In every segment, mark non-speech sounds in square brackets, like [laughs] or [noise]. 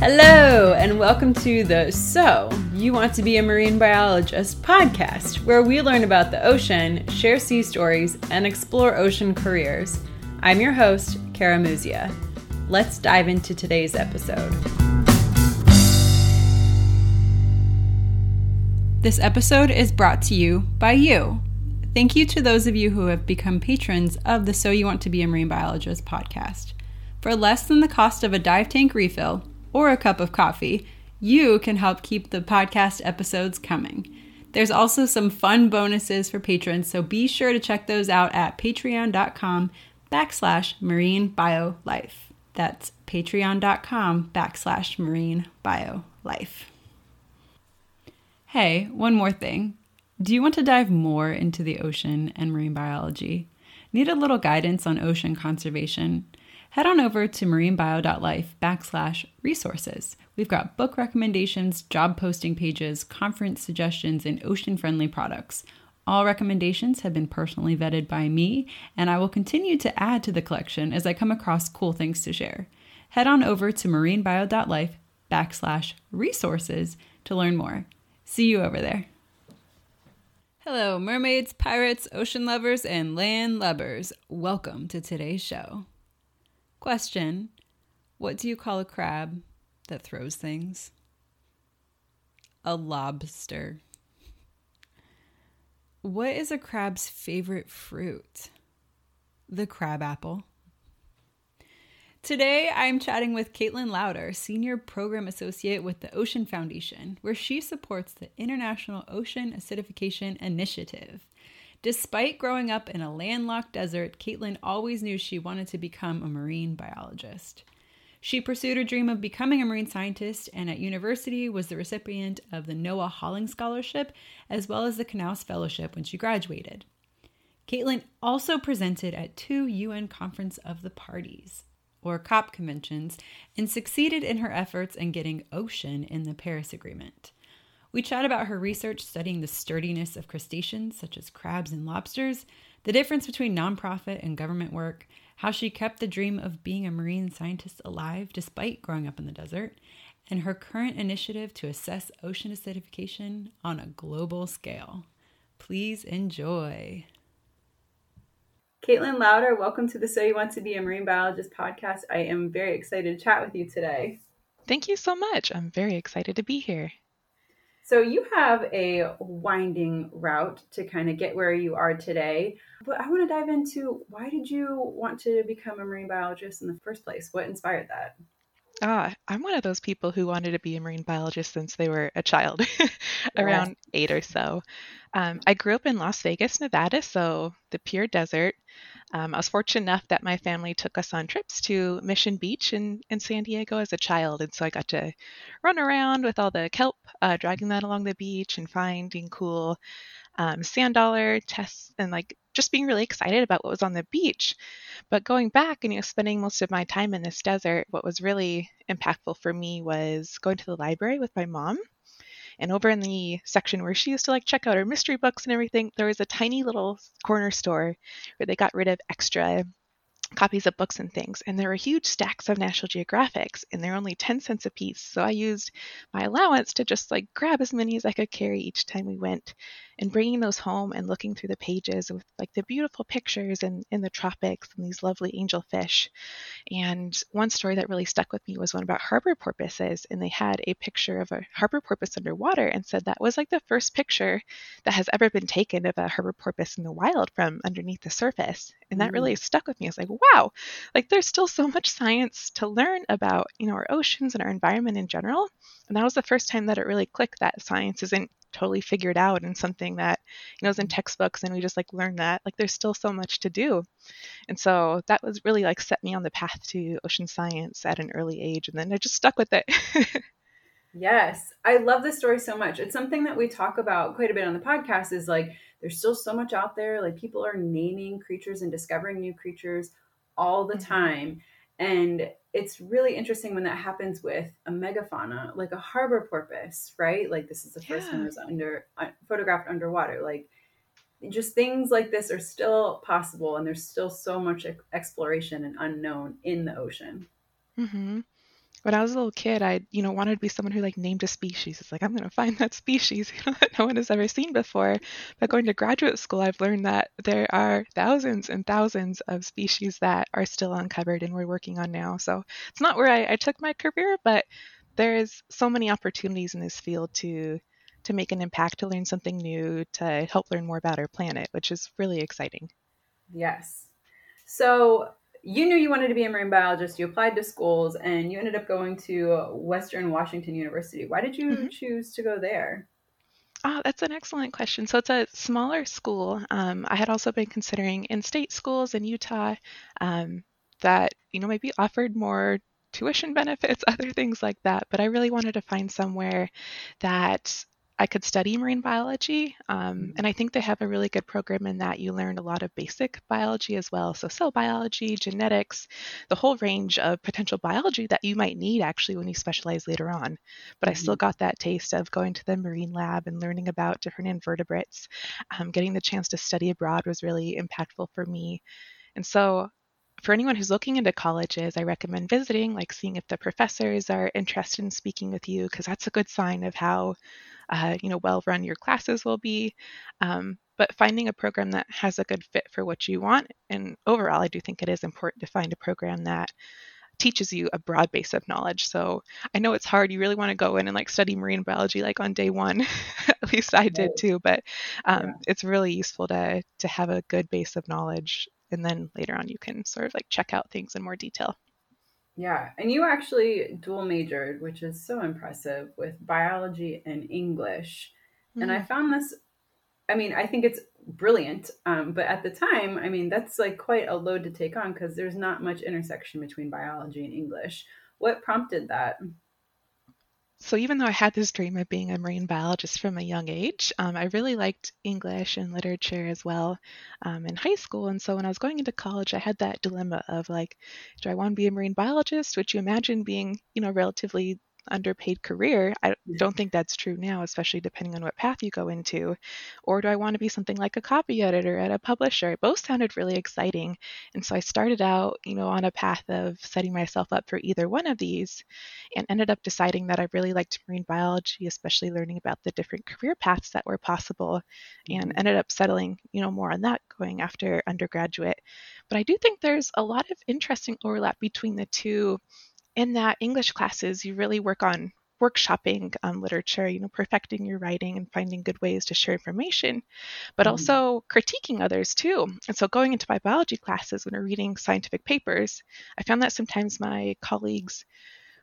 Hello, and welcome to the So You Want to Be a Marine Biologist podcast, where we learn about the ocean, share sea stories, and explore ocean careers. I'm your host, Kara Muzia. Let's dive into today's episode. This episode is brought to you by you. Thank you to those of you who have become patrons of the So You Want to Be a Marine Biologist podcast. For less than the cost of a dive tank refill, or a cup of coffee, you can help keep the podcast episodes coming. There's also some fun bonuses for patrons, so be sure to check those out at patreon.com backslash marine life. That's patreon.com backslash marine life. Hey, one more thing. Do you want to dive more into the ocean and marine biology? Need a little guidance on ocean conservation? Head on over to marinebio.life backslash resources. We've got book recommendations, job posting pages, conference suggestions, and ocean friendly products. All recommendations have been personally vetted by me, and I will continue to add to the collection as I come across cool things to share. Head on over to marinebio.life backslash resources to learn more. See you over there. Hello, mermaids, pirates, ocean lovers, and land lubbers. Welcome to today's show. Question What do you call a crab that throws things? A lobster. What is a crab's favorite fruit? The crab apple. Today, I'm chatting with Caitlin Lowder, Senior Program Associate with the Ocean Foundation, where she supports the International Ocean Acidification Initiative. Despite growing up in a landlocked desert, Caitlin always knew she wanted to become a marine biologist. She pursued her dream of becoming a marine scientist and at university was the recipient of the NOAA Hollings Scholarship as well as the Knauss Fellowship when she graduated. Caitlin also presented at two UN Conference of the Parties, or COP conventions, and succeeded in her efforts in getting ocean in the Paris Agreement. We chat about her research studying the sturdiness of crustaceans such as crabs and lobsters, the difference between nonprofit and government work, how she kept the dream of being a marine scientist alive despite growing up in the desert, and her current initiative to assess ocean acidification on a global scale. Please enjoy. Caitlin Lowder, welcome to the So You Want to Be a Marine Biologist podcast. I am very excited to chat with you today. Thank you so much. I'm very excited to be here. So you have a winding route to kind of get where you are today. But I want to dive into why did you want to become a marine biologist in the first place? What inspired that? Ah, I'm one of those people who wanted to be a marine biologist since they were a child, [laughs] around eight or so. Um, I grew up in Las Vegas, Nevada, so the pure desert. Um, I was fortunate enough that my family took us on trips to Mission Beach in, in San Diego as a child. And so I got to run around with all the kelp, uh, dragging that along the beach and finding cool um, sand dollar tests and like just being really excited about what was on the beach. But going back and you know, spending most of my time in this desert, what was really impactful for me was going to the library with my mom and over in the section where she used to like check out her mystery books and everything, there was a tiny little corner store where they got rid of extra copies of books and things. And there were huge stacks of National Geographics, and they're only 10 cents a piece. So I used my allowance to just like grab as many as I could carry each time we went. And bringing those home and looking through the pages with like the beautiful pictures and in the tropics and these lovely angelfish. And one story that really stuck with me was one about harbor porpoises. And they had a picture of a harbor porpoise underwater and said that was like the first picture that has ever been taken of a harbor porpoise in the wild from underneath the surface. And that really mm. stuck with me. I was like, wow, like there's still so much science to learn about, you know, our oceans and our environment in general. And that was the first time that it really clicked that science isn't totally figured out and something that you know is in textbooks and we just like learn that. Like there's still so much to do. And so that was really like set me on the path to ocean science at an early age and then i just stuck with it. [laughs] Yes. I love this story so much. It's something that we talk about quite a bit on the podcast is like there's still so much out there. Like people are naming creatures and discovering new creatures all the mm-hmm. time and it's really interesting when that happens with a megafauna, like a harbor porpoise, right? Like this is the first yeah. time it was under uh, photographed underwater. Like just things like this are still possible, and there's still so much exploration and unknown in the ocean. Mm-hmm. When I was a little kid, I, you know, wanted to be someone who like named a species. It's like I'm going to find that [laughs] species you know, that no one has ever seen before. But going to graduate school, I've learned that there are thousands and thousands of species that are still uncovered and we're working on now. So it's not where I, I took my career, but there is so many opportunities in this field to to make an impact, to learn something new, to help learn more about our planet, which is really exciting. Yes. So you knew you wanted to be a marine biologist. You applied to schools, and you ended up going to Western Washington University. Why did you mm-hmm. choose to go there? Oh, that's an excellent question. So it's a smaller school. Um, I had also been considering in-state schools in Utah um, that you know maybe offered more tuition benefits, [laughs] other things like that. But I really wanted to find somewhere that I could study marine biology. Um, mm-hmm. and I think they have a really good program in that you learn a lot of basic biology as well. So, cell biology, genetics, the whole range of potential biology that you might need actually when you specialize later on. But mm-hmm. I still mm-hmm. got that taste of going to the marine lab and learning about different invertebrates. Um, getting the chance to study abroad was really impactful for me. And so for anyone who's looking into colleges, I recommend visiting, like seeing if the professors are interested in speaking with you, because that's a good sign of how, uh, you know, well run your classes will be. Um, but finding a program that has a good fit for what you want, and overall, I do think it is important to find a program that teaches you a broad base of knowledge. So I know it's hard. You really want to go in and like study marine biology like on day one. [laughs] At least I did too. But um, yeah. it's really useful to to have a good base of knowledge and then later on you can sort of like check out things in more detail. Yeah, and you actually dual majored, which is so impressive with biology and English. Mm-hmm. And I mm-hmm. found this I mean, I think it's brilliant. Um, but at the time, I mean, that's like quite a load to take on because there's not much intersection between biology and English. What prompted that? So even though I had this dream of being a marine biologist from a young age, um, I really liked English and literature as well um, in high school. And so when I was going into college, I had that dilemma of like, do I want to be a marine biologist? which you imagine being, you know, relatively underpaid career. I don't think that's true now, especially depending on what path you go into. Or do I want to be something like a copy editor at a publisher? Both sounded really exciting. And so I started out, you know, on a path of setting myself up for either one of these and ended up deciding that I really liked marine biology, especially learning about the different career paths that were possible and mm-hmm. ended up settling, you know, more on that going after undergraduate. But I do think there's a lot of interesting overlap between the two in that English classes, you really work on workshopping um, literature, you know, perfecting your writing and finding good ways to share information, but mm-hmm. also critiquing others too. And so going into my biology classes when we're reading scientific papers, I found that sometimes my colleagues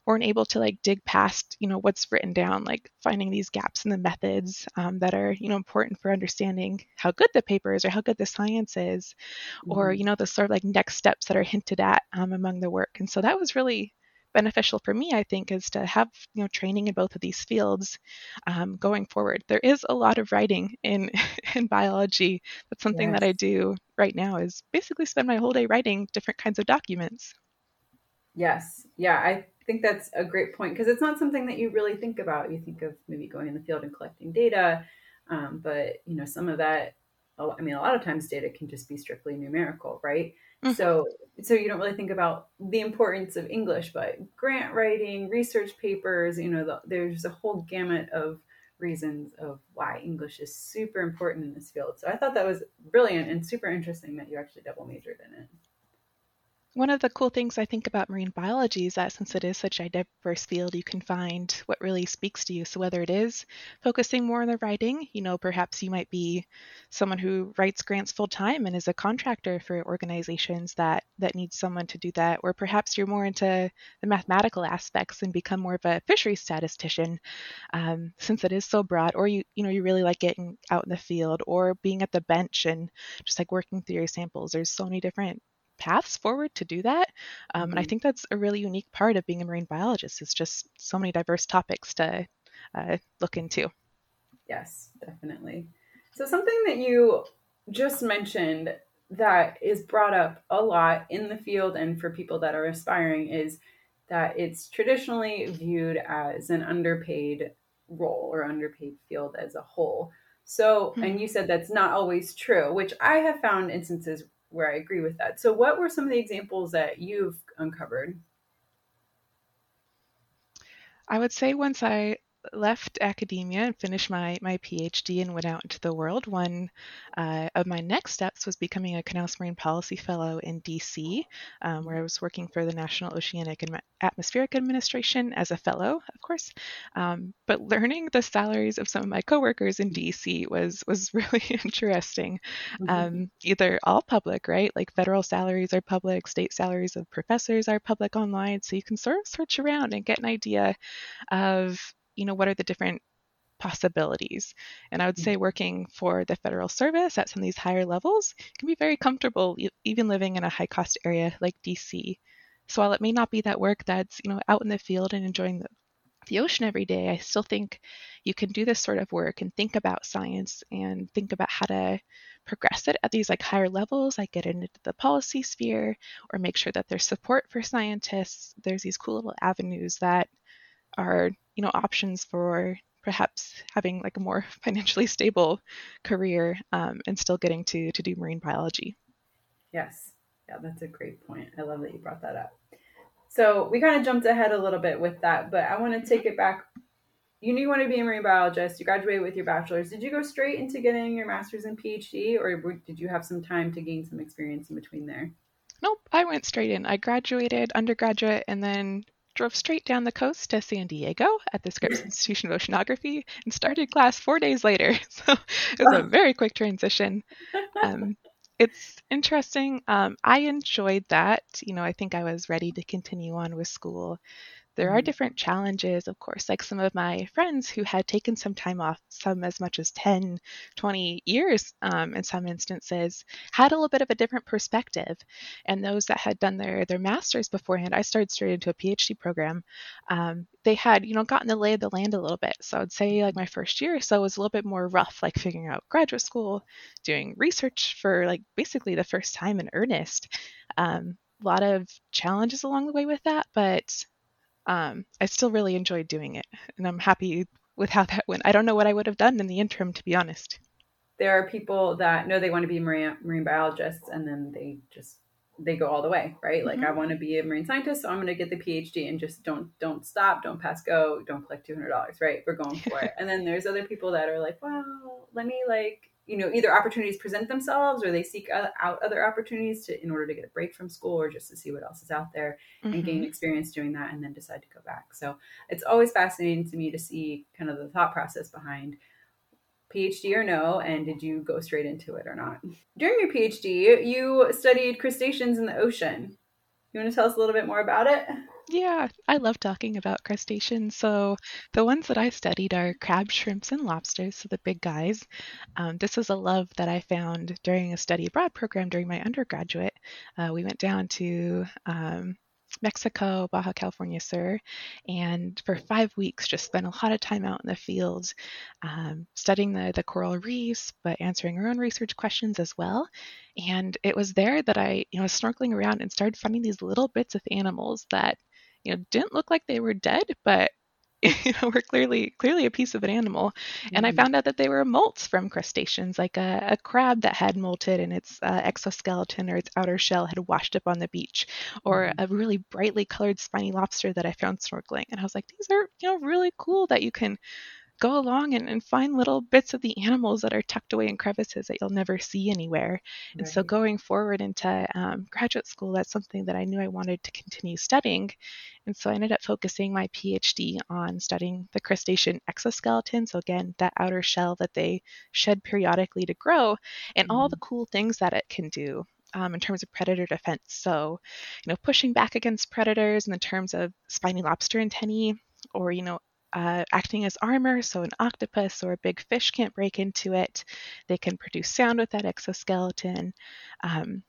weren't able to like dig past, you know, what's written down, like finding these gaps in the methods um, that are, you know, important for understanding how good the paper is or how good the science is, mm-hmm. or, you know, the sort of like next steps that are hinted at um, among the work. And so that was really beneficial for me, I think, is to have you know training in both of these fields um, going forward. There is a lot of writing in [laughs] in biology. That's something yes. that I do right now. Is basically spend my whole day writing different kinds of documents. Yes, yeah, I think that's a great point because it's not something that you really think about. You think of maybe going in the field and collecting data, um, but you know some of that. I mean, a lot of times data can just be strictly numerical, right? Mm-hmm. So so you don't really think about the importance of English, but grant writing, research papers, you know, the, there's a whole gamut of reasons of why English is super important in this field. So I thought that was brilliant and super interesting that you actually double majored in it. One of the cool things I think about marine biology is that since it is such a diverse field, you can find what really speaks to you. So, whether it is focusing more on the writing, you know, perhaps you might be someone who writes grants full time and is a contractor for organizations that, that need someone to do that, or perhaps you're more into the mathematical aspects and become more of a fisheries statistician um, since it is so broad, or you, you know, you really like getting out in the field or being at the bench and just like working through your samples. There's so many different paths forward to do that. Um, mm-hmm. And I mm-hmm. think that's a really unique part of being a marine biologist. It's just so many diverse topics to uh, look into. Yes, definitely. So something that you just mentioned that is brought up a lot in the field and for people that are aspiring is that it's traditionally viewed as an underpaid role or underpaid field as a whole. So, and mm-hmm. you said that's not always true, which I have found instances where I agree with that. So, what were some of the examples that you've uncovered? I would say once I left academia and finished my, my PhD and went out into the world, one uh, of my next steps was becoming a Knauss Marine Policy Fellow in DC, um, where I was working for the National Oceanic and Atmospheric Administration as a fellow, of course. Um, but learning the salaries of some of my coworkers in DC was was [laughs] really interesting. Mm-hmm. Um, either all public, right? Like federal salaries are public, state salaries of professors are public online, so you can sort of search around and get an idea of you know, what are the different possibilities. And I would say mm-hmm. working for the federal service at some of these higher levels can be very comfortable, even living in a high cost area like DC. So while it may not be that work that's, you know, out in the field and enjoying the, the ocean every day, I still think you can do this sort of work and think about science and think about how to progress it at these like higher levels, like get into the policy sphere or make sure that there's support for scientists. There's these cool little avenues that are you know options for perhaps having like a more [laughs] financially stable career um, and still getting to to do marine biology. Yes, yeah, that's a great point. I love that you brought that up. So we kind of jumped ahead a little bit with that, but I want to take it back. You knew you wanted to be a marine biologist. You graduated with your bachelor's. Did you go straight into getting your master's and PhD, or did you have some time to gain some experience in between there? Nope, I went straight in. I graduated undergraduate and then drove straight down the coast to San Diego at the Scripps Institution of Oceanography and started class four days later. [laughs] So it was a [laughs] very quick transition. Um, it's interesting. Um, I enjoyed that. You know, I think I was ready to continue on with school there are mm-hmm. different challenges, of course, like some of my friends who had taken some time off, some as much as 10, 20 years um, in some instances, had a little bit of a different perspective. And those that had done their, their master's beforehand, I started straight into a PhD program. Um, they had, you know, gotten the lay of the land a little bit. So I'd say like my first year or so was a little bit more rough, like figuring out graduate school, doing research for like basically the first time in earnest. Um, a lot of challenges along the way with that, but um, I still really enjoyed doing it, and I'm happy with how that went. I don't know what I would have done in the interim, to be honest. There are people that know they want to be marine marine biologists, and then they just they go all the way, right? Mm-hmm. Like I want to be a marine scientist, so I'm going to get the PhD and just don't don't stop, don't pass go, don't collect two hundred dollars, right? We're going for it. [laughs] and then there's other people that are like, well, let me like you know either opportunities present themselves or they seek out other opportunities to in order to get a break from school or just to see what else is out there mm-hmm. and gain mm-hmm. experience doing that and then decide to go back so it's always fascinating to me to see kind of the thought process behind phd or no and did you go straight into it or not during your phd you studied crustaceans in the ocean you want to tell us a little bit more about it yeah, I love talking about crustaceans. So the ones that I studied are crab, shrimps, and lobsters, so the big guys. Um, this was a love that I found during a study abroad program during my undergraduate. Uh, we went down to um, Mexico, Baja California Sur, and for five weeks just spent a lot of time out in the field um, studying the, the coral reefs, but answering our own research questions as well. And it was there that I, you know, snorkeling around and started finding these little bits of animals that you know didn't look like they were dead, but [laughs] you know were clearly clearly a piece of an animal. Mm-hmm. And I mm-hmm. found out that they were molts from crustaceans, like a, a crab that had molted and its uh, exoskeleton or its outer shell had washed up on the beach, or mm-hmm. a really brightly colored spiny lobster that I found snorkeling. And I was like, these are you know really cool that you can go along and, and find little bits of the animals that are tucked away in crevices that you'll never see anywhere. Right. And so going forward into um, graduate school, that's something that I knew I wanted to continue studying. And so I ended up focusing my PhD on studying the crustacean exoskeleton. So again, that outer shell that they shed periodically to grow and mm-hmm. all the cool things that it can do. Um, in terms of predator defense. So, you know, pushing back against predators in the terms of spiny lobster antennae, or you know, uh, acting as armor, so an octopus or a big fish can't break into it. They can produce sound with that exoskeleton. Um,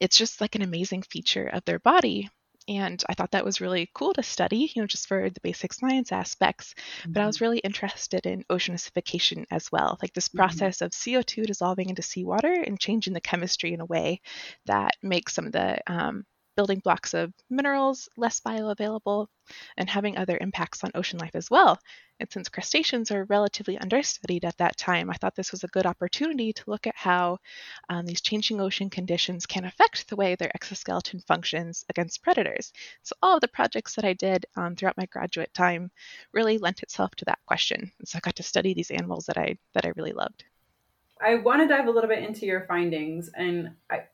it's just like an amazing feature of their body. And I thought that was really cool to study, you know, just for the basic science aspects. Mm-hmm. But I was mm-hmm. really interested in ocean acidification as well, like this mm-hmm. process mm-hmm. of CO2 dissolving into seawater and changing the chemistry in a way that makes some of the um, building blocks of minerals less bioavailable, and having other impacts on ocean life as well. And since crustaceans are relatively understudied at that time, I thought this was a good opportunity to look at how um, these changing ocean conditions can affect the way their exoskeleton functions against predators. So all of the projects that I did um, throughout my graduate time really lent itself to that question. And so I got to study these animals that I that I really loved. I want to dive a little bit into your findings. And I,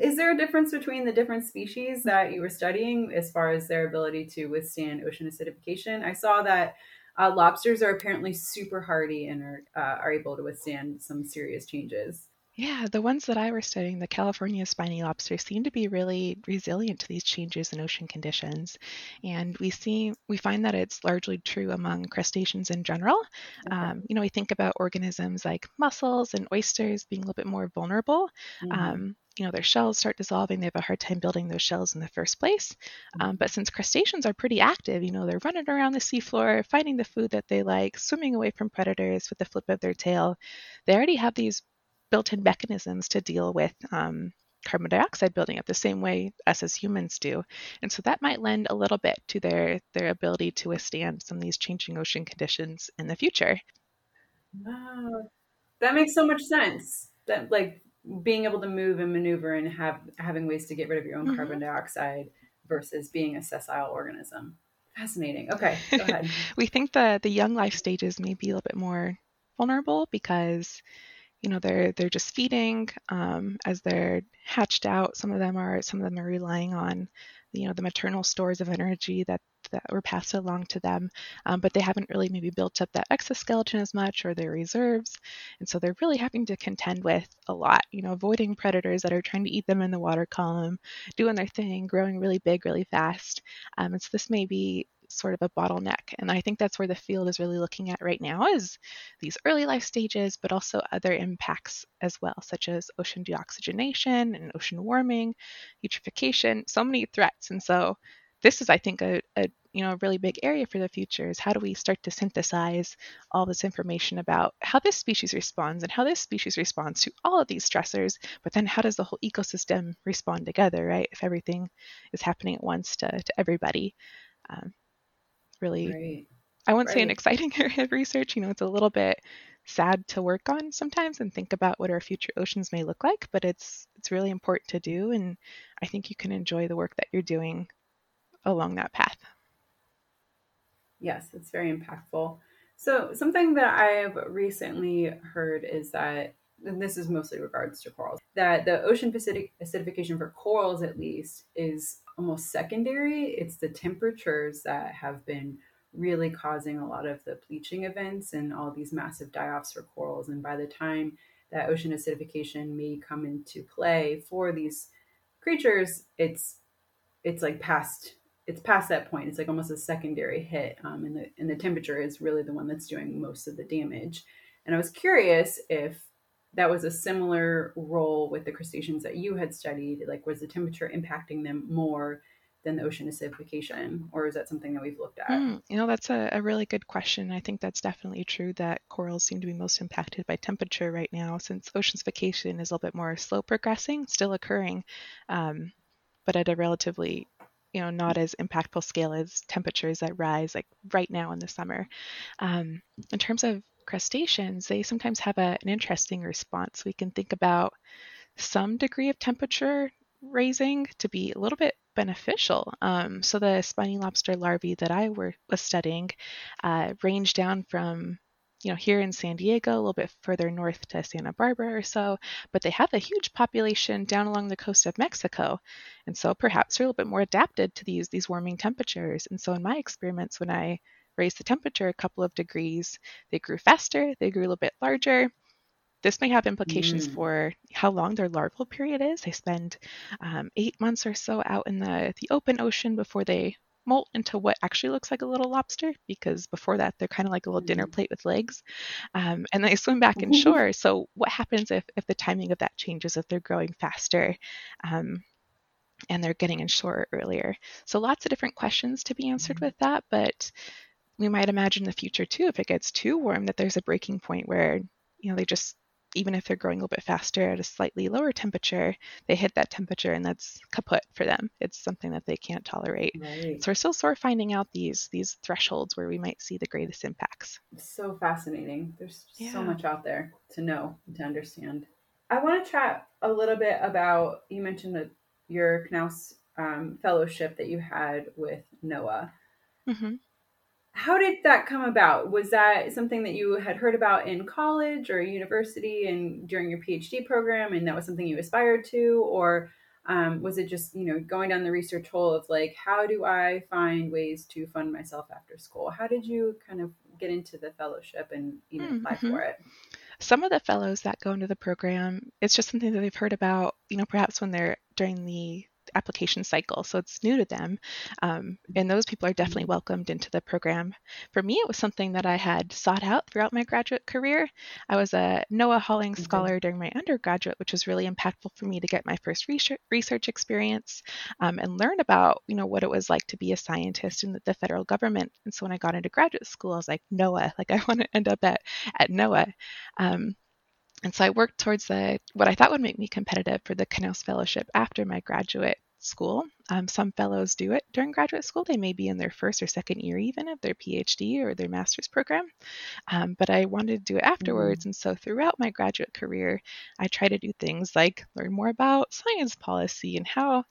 is there a difference between the different species that you were studying as far as their ability to withstand ocean acidification? I saw that uh, lobsters are apparently super hardy and are, uh, are able to withstand some serious changes. Yeah, the ones that I were studying, the California spiny lobster, seem to be really resilient to these changes in ocean conditions. And we see we find that it's largely true among crustaceans in general. Okay. Um, you know, we think about organisms like mussels and oysters being a little bit more vulnerable. Mm-hmm. Um, you know, their shells start dissolving. They have a hard time building those shells in the first place. Um, mm-hmm. but since crustaceans are pretty active, you know, they're running around the seafloor, finding the food that they like, swimming away from predators with the flip of their tail, they already have these built-in mechanisms to deal with um, carbon dioxide building up the same way us as humans do. And so that might lend a little bit to their their ability to withstand some of these changing ocean conditions in the future. Wow. That makes so much sense. That like being able to move and maneuver and have having ways to get rid of your own mm-hmm. carbon dioxide versus being a sessile organism. Fascinating. Okay, go [laughs] ahead. we think the the young life stages may be a little bit more vulnerable because you know they're they're just feeding um, as they're hatched out. Some of them are some of them are relying on you know the maternal stores of energy that that were passed along to them um, but they haven't really maybe built up that exoskeleton as much or their reserves. And so they're really having to contend with a lot you know avoiding predators that are trying to eat them in the water column doing their thing growing really big really fast. Um, and so this may be sort of a bottleneck. And I think that's where the field is really looking at right now is these early life stages, but also other impacts as well, such as ocean deoxygenation and ocean warming, eutrophication, so many threats. And so this is, I think, a, a you know a really big area for the future is how do we start to synthesize all this information about how this species responds and how this species responds to all of these stressors but then how does the whole ecosystem respond together right if everything is happening at once to, to everybody um, really right. I won't right. say an exciting [laughs] area of research. You know, it's a little bit sad to work on sometimes and think about what our future oceans may look like, but it's it's really important to do and I think you can enjoy the work that you're doing along that path. Yes, it's very impactful. So, something that I've recently heard is that and this is mostly regards to corals, that the ocean acidification for corals at least is almost secondary. It's the temperatures that have been really causing a lot of the bleaching events and all these massive die-offs for corals. And by the time that ocean acidification may come into play for these creatures, it's it's like past it's past that point. It's like almost a secondary hit, um, and the and the temperature is really the one that's doing most of the damage. And I was curious if that was a similar role with the crustaceans that you had studied? Like, was the temperature impacting them more than the ocean acidification, or is that something that we've looked at? Mm, you know, that's a, a, really good question. I think that's definitely true that corals seem to be most impacted by temperature right now, since oceanification is a little bit more slow progressing, still occurring, um, but at a relatively you know not as impactful scale as temperatures that rise like right now in the summer um, in terms of crustaceans, they sometimes have a, an interesting response. We can think about some degree of temperature raising to be a little bit beneficial. Um, so the spiny lobster larvae that I were, was studying uh, range down from you know here in San Diego, a little bit further north to Santa Barbara or so, but they have a huge population down along the coast of Mexico, and so perhaps they're a little bit more adapted to these these warming temperatures. And so in my experiments, when I raised the temperature a couple of degrees, they grew faster, they grew a little bit larger. This may have implications mm. for how long their larval period is. They spend um, eight months or so out in the, the open ocean before they molt into what actually looks like a little lobster because before that they're kind of like a little mm. dinner plate with legs um, and they swim back [laughs] inshore so what happens if, if the timing of that changes if they're growing faster um, and they're getting inshore earlier so lots of different questions to be answered mm. with that but we might imagine in the future too, if it gets too warm, that there's a breaking point where, you know, they just even if they're growing a little bit faster at a slightly lower temperature, they hit that temperature and that's kaput for them. It's something that they can't tolerate. Right. So we're still sort of finding out these these thresholds where we might see the greatest impacts. So fascinating. There's yeah. so much out there to know to understand. I want to chat a little bit about you mentioned that your Knauss um, fellowship that you had with NOAA. Mm-hmm. How did that come about? Was that something that you had heard about in college or university and during your PhD program, and that was something you aspired to, or um, was it just you know going down the research hole of like how do I find ways to fund myself after school? How did you kind of get into the fellowship and you know apply mm-hmm. for it? Some of the fellows that go into the program, it's just something that they've heard about, you know, perhaps when they're during the application cycle. So it's new to them. Um, and those people are definitely mm-hmm. welcomed into the program. For me, it was something that I had sought out throughout my graduate career. I was a NOAA Hollings mm-hmm. Scholar during my undergraduate, which was really impactful for me to get my first research, research experience um, and learn about, you know, what it was like to be a scientist in the, the federal government. And so when I got into graduate school, I was like, NOAA, [laughs] like I want to end up at, at NOAA. Um, and so I worked towards the what I thought would make me competitive for the Knauss Fellowship after my graduate school. Um, some fellows do it during graduate school. They may be in their first or second year, even of their PhD or their master's program. Um, but I wanted to do it afterwards. Mm. And so throughout my graduate career, I try to do things like learn more about science policy and how,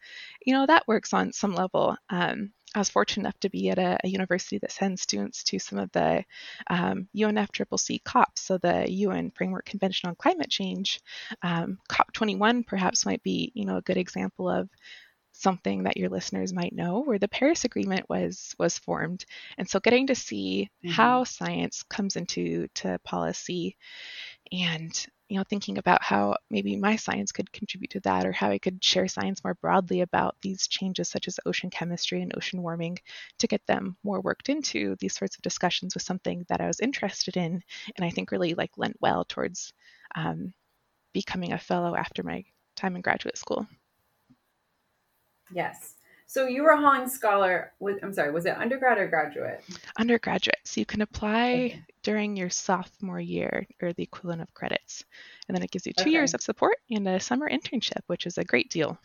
you know, that works on some level. Um, I was fortunate enough to be at a, a, university that sends students to some of the um, UNFCCC COPs, so the UN Framework Convention on Climate Change. Um, COP21 perhaps might be, you know, a good example of something that your listeners might know where the paris agreement was was formed and so getting to see mm-hmm. how science comes into to policy and you know thinking about how maybe my science could contribute to that or how i could share science more broadly about these changes such as ocean chemistry and ocean warming to get them more worked into these sorts of discussions was something that i was interested in and i think really like lent well towards um, becoming a fellow after my time in graduate school Yes. So you were a Hollings Scholar with, I'm sorry, was it undergrad or graduate? Undergraduate. So you can apply okay. during your sophomore year or the equivalent of credits. And then it gives you two okay. years of support and a summer internship, which is a great deal.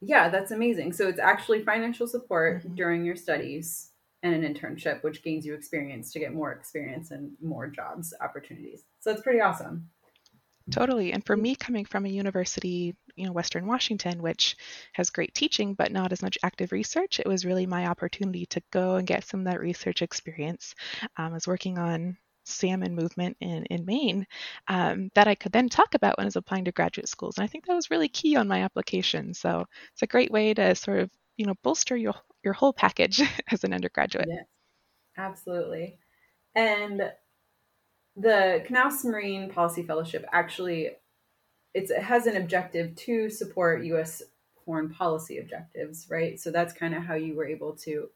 Yeah, that's amazing. So it's actually financial support mm-hmm. during your studies and an internship, which gains you experience to get more experience and more jobs opportunities. So it's pretty awesome. Totally. And for me, coming from a university, you know, Western Washington, which has great teaching but not as much active research, it was really my opportunity to go and get some of that research experience. Um, I was working on salmon movement in, in Maine um, that I could then talk about when I was applying to graduate schools. And I think that was really key on my application. So it's a great way to sort of, you know, bolster your, your whole package [laughs] as an undergraduate. Yes, absolutely. And the Knauss Marine Policy Fellowship actually it has an objective to support U.S. foreign policy objectives, right? So that's kind of how you were able to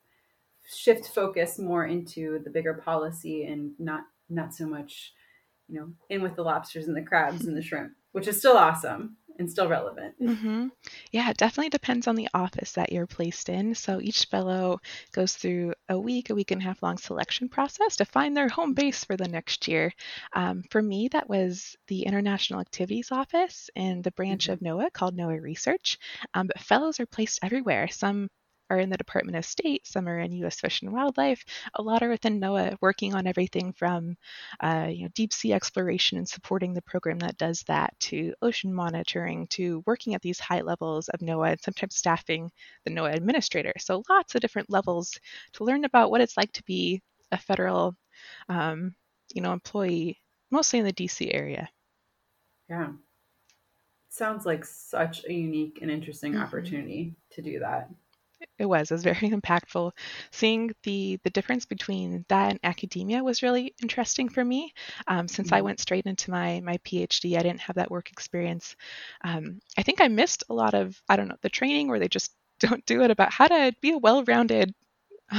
shift focus more into the bigger policy and not not so much, you know, in with the lobsters and the crabs and the shrimp, which is still awesome and still relevant. Mm-hmm. Yeah, it definitely depends on the office that you're placed in. So each fellow goes through a week, a week and a half long selection process to find their home base for the next year. Um, for me, that was the International Activities Office in the branch mm-hmm. of NOAA called NOAA Research. Um, but fellows are placed everywhere. Some are in the Department of State, some are in U.S. Fish and Wildlife. A lot are within NOAA, working on everything from uh, you know, deep sea exploration and supporting the program that does that, to ocean monitoring, to working at these high levels of NOAA, and sometimes staffing the NOAA administrator. So lots of different levels to learn about what it's like to be a federal, um, you know, employee, mostly in the DC area. Yeah sounds like such a unique and interesting mm-hmm. opportunity to do that it was. It was very [laughs] impactful. Seeing the the difference between that and academia was really interesting for me. Um, since mm-hmm. I went straight into my my PhD, I didn't have that work experience. Um, I think I missed a lot of I don't know the training where they just [laughs] don't do it about how to be a well-rounded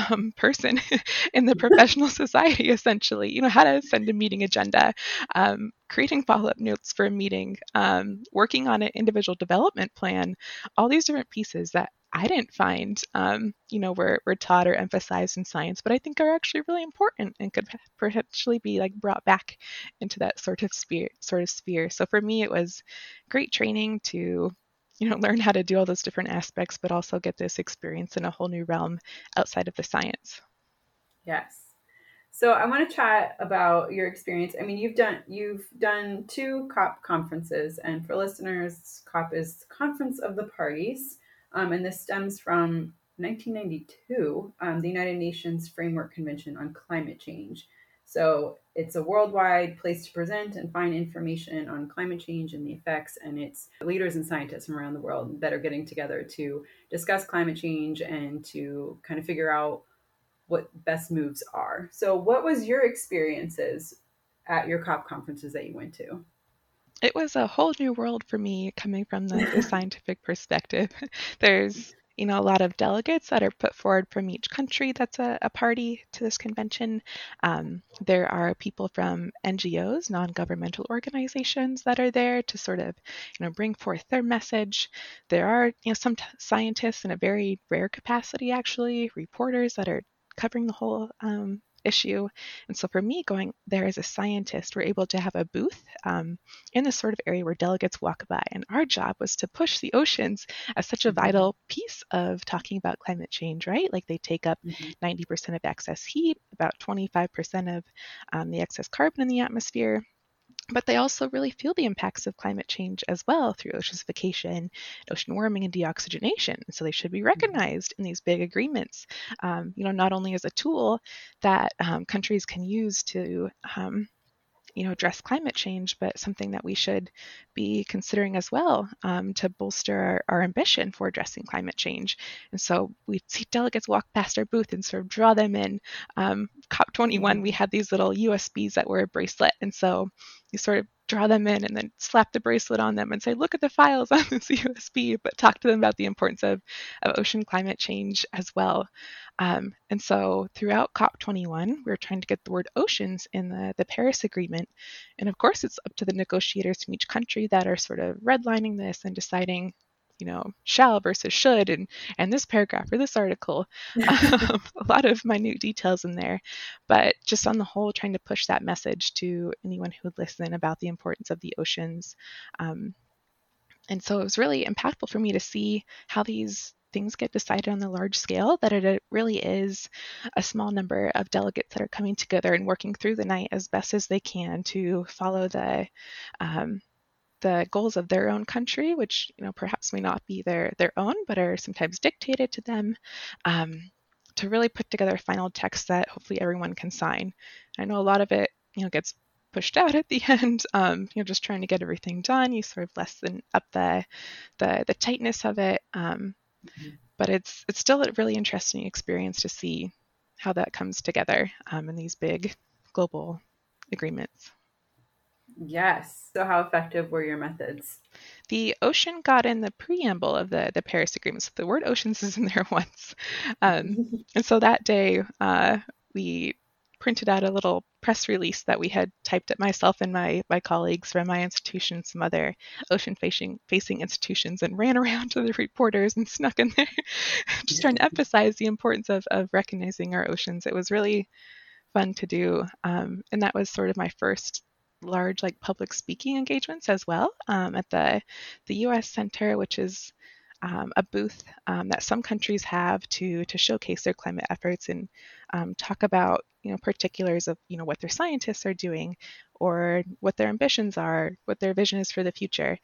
um, person [laughs] in the professional society, essentially. You know, how to send a meeting agenda, um, creating follow up notes for a meeting, um, working on an individual development plan, all these different pieces that I didn't find, um, you know, were, were taught or emphasized in science, but I think are actually really important and could potentially be like brought back into that sort of sphere, sort of sphere. So for me, it was great training to, you know, [laughs] learn how to do all those different aspects, but also get this experience in a whole new realm outside of the science. Yes. So I want to chat about your experience. I mean, you've done you've done two COP conferences, and for listeners, COP is Conference of the Parties. Um, and this stems from 1992, um, the United Nations Framework Convention on Climate Change. So it's a worldwide place to present and find information on climate change and the effects. And it's leaders and scientists from around the world that are getting together to discuss climate change and to kind of figure out what best moves are. So, what was your experiences at your COP conferences that you went to? It was a whole new world for me coming from the, the [laughs] scientific perspective. [laughs] There's you know a lot of delegates that are put forward from each country that's a, a party to this convention um, there are people from ngos non-governmental organizations that are there to sort of you know bring forth their message there are you know some t- scientists in a very rare capacity actually reporters that are covering the whole um, issue. And so for me, going there as a scientist, we're able to have a booth um, in this sort of area where delegates walk by. And our job was to push the oceans as such a mm-hmm. vital piece of talking about climate change, right? Like they take up mm-hmm. 90% of excess heat, about 25% of um, the excess carbon in the atmosphere but they also really feel the impacts of climate change as well through oceanification, ocean warming, and deoxygenation. So they should be mm-hmm. recognized in these big agreements. Um, you know, not only as a tool that um, countries can use to um, you know address climate change, but something that we should be considering as well um, to bolster our, our, ambition for addressing climate change. And so we see delegates walk past our booth and sort of draw them in. Um, COP21, we had these little USBs that were a bracelet, and so you sort of draw them in and then slap the bracelet on them and say, look at the files on [laughs] this USB, but talk to them about the importance of, of ocean climate change as well. Um, and so throughout COP21, we are trying to get the word oceans in the, the Paris Agreement. And of course, it's up to the negotiators from each country that are sort of redlining this and deciding you know shall versus should and and this paragraph or this article [laughs] um, [laughs] a lot of minute details in there. But just on the whole trying to push that message to anyone who would listen about the importance of the oceans um, and so it was really impactful for me to see how these things get decided on the large scale, that it really is a small number of delegates that are coming together and working through the night as best as they can to follow the um, the goals of their own country, which you know perhaps may not be their their own, but are sometimes dictated to them, um, to really put together a final text that hopefully everyone can sign. I know a lot of it you know gets pushed [laughs] out at the end. Um, you know, just trying to get everything done. You sort of lessen up the the, the tightness of it. Um, mm-hmm. But it's it's still a really interesting experience to see how that comes together um, in these big global agreements. Yes. So, how effective were your methods? The ocean got in the preamble of the, the Paris Agreement. So, the word oceans [laughs] is in there once. Um, [laughs] and so that day, uh, we printed out a little press release that we had typed up myself and my, my colleagues from my institution, some other ocean facing facing institutions, and ran [laughs] around to the reporters and snuck in there, just trying to emphasize the importance of, of recognizing our oceans. It was really fun to do. Um, and that was sort of my first large like public speaking engagements as well um, at the the U.S. Center, which is um, a booth um, that some countries have to to showcase their climate efforts and um, talk about you know particulars of you know what their scientists are doing or what their ambitions are, what their vision is for the future,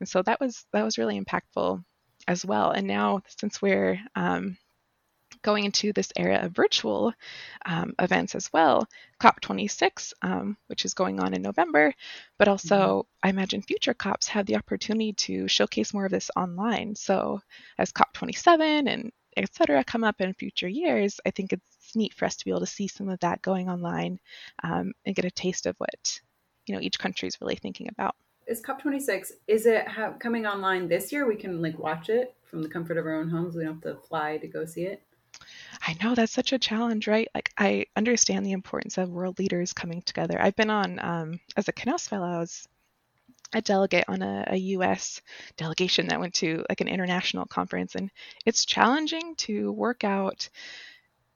and so that was that was really impactful as well. And now since we're um, going into this era of virtual um, events as well. COP26, um, which is going on in November, but also mm-hmm. I imagine future COPs have the opportunity to showcase more of this online. So as COP27 and et cetera come up in future years, I think it's neat for us to be able to see some of that going online um, and get a taste of what you know each country is really thinking about. Is COP26 is it ha- coming online this year? We can like watch it from the comfort of our own homes. We don't have to fly to go see it. I know that's such a challenge, right? Like I understand the importance of world leaders coming together. I've been on um, as a Knauss fellow. I was a delegate on a, a, US delegation that went to like an international conference, and it's challenging to work out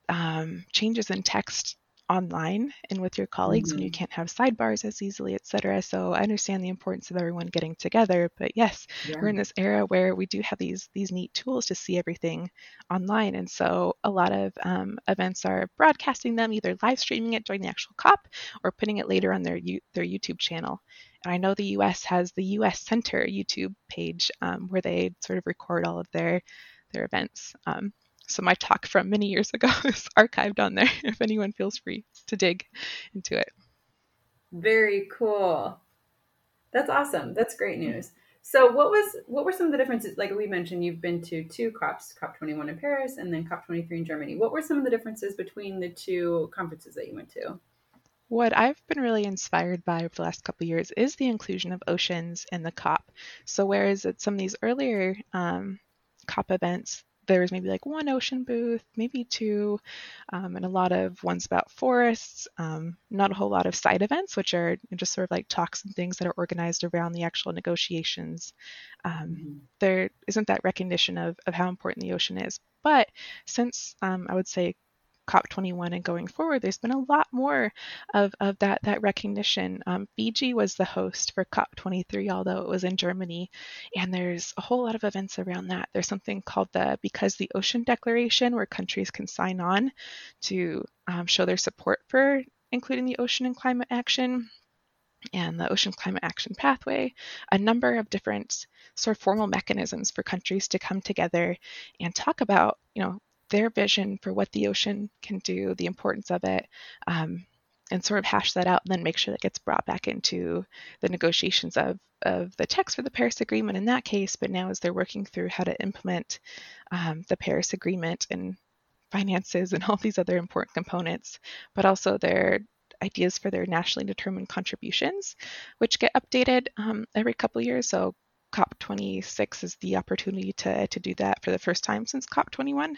um, changes in text online and with your colleagues mm-hmm. when you mm-hmm. can't have sidebars as easily, etc. So I understand the importance of everyone getting together, but yes, yeah. we're in this era where we do have these these neat tools to see everything online, and so a lot of um, events are broadcasting them, either live streaming it during the actual COP or putting it later on their their YouTube channel. And I know the U.S. has the U.S. Center YouTube page um, where they sort of record all of their their events. Um, so my talk from many years ago [laughs] is archived on there if anyone feels free to dig into it. Very cool. That's awesome. That's great news. So what was what were some of the differences? Like we mentioned, you've been to two COPs, COP21 in Paris and then COP23 in Germany. What were some of the differences between the two conferences that you went to? What I've been really inspired by over the last couple years is the inclusion of oceans in the COP. So whereas at some of these earlier um, COP events, there was maybe like one ocean booth, maybe two, um, and a lot of ones about forests. Um, not a whole lot of side events, which are just sort of like talks and things that are organized around the actual negotiations. Um, mm-hmm. There isn't that recognition of, of how important the ocean is. But since um, I would say COP21 and going forward, there's been a lot more of, of that, that recognition. Um, Fiji was the host for COP23, although it was in Germany, and there's a whole lot of events around that. There's something called the Because the Ocean Declaration, where countries can sign on to um, show their support for including the ocean in climate action and the Ocean Climate Action Pathway, a number of different sort of formal mechanisms for countries to come together and talk about, you know, their vision for what the ocean can do, the importance of it, um, and sort of hash that out and then make sure that gets brought back into the negotiations of, of the text for the Paris Agreement in that case. But now, as they're working through how to implement um, the Paris Agreement and finances and [laughs] all these other important components, but also their ideas for their nationally determined contributions, which get updated um, every couple years. So COP26 is the opportunity to, to do that for the first time since COP21.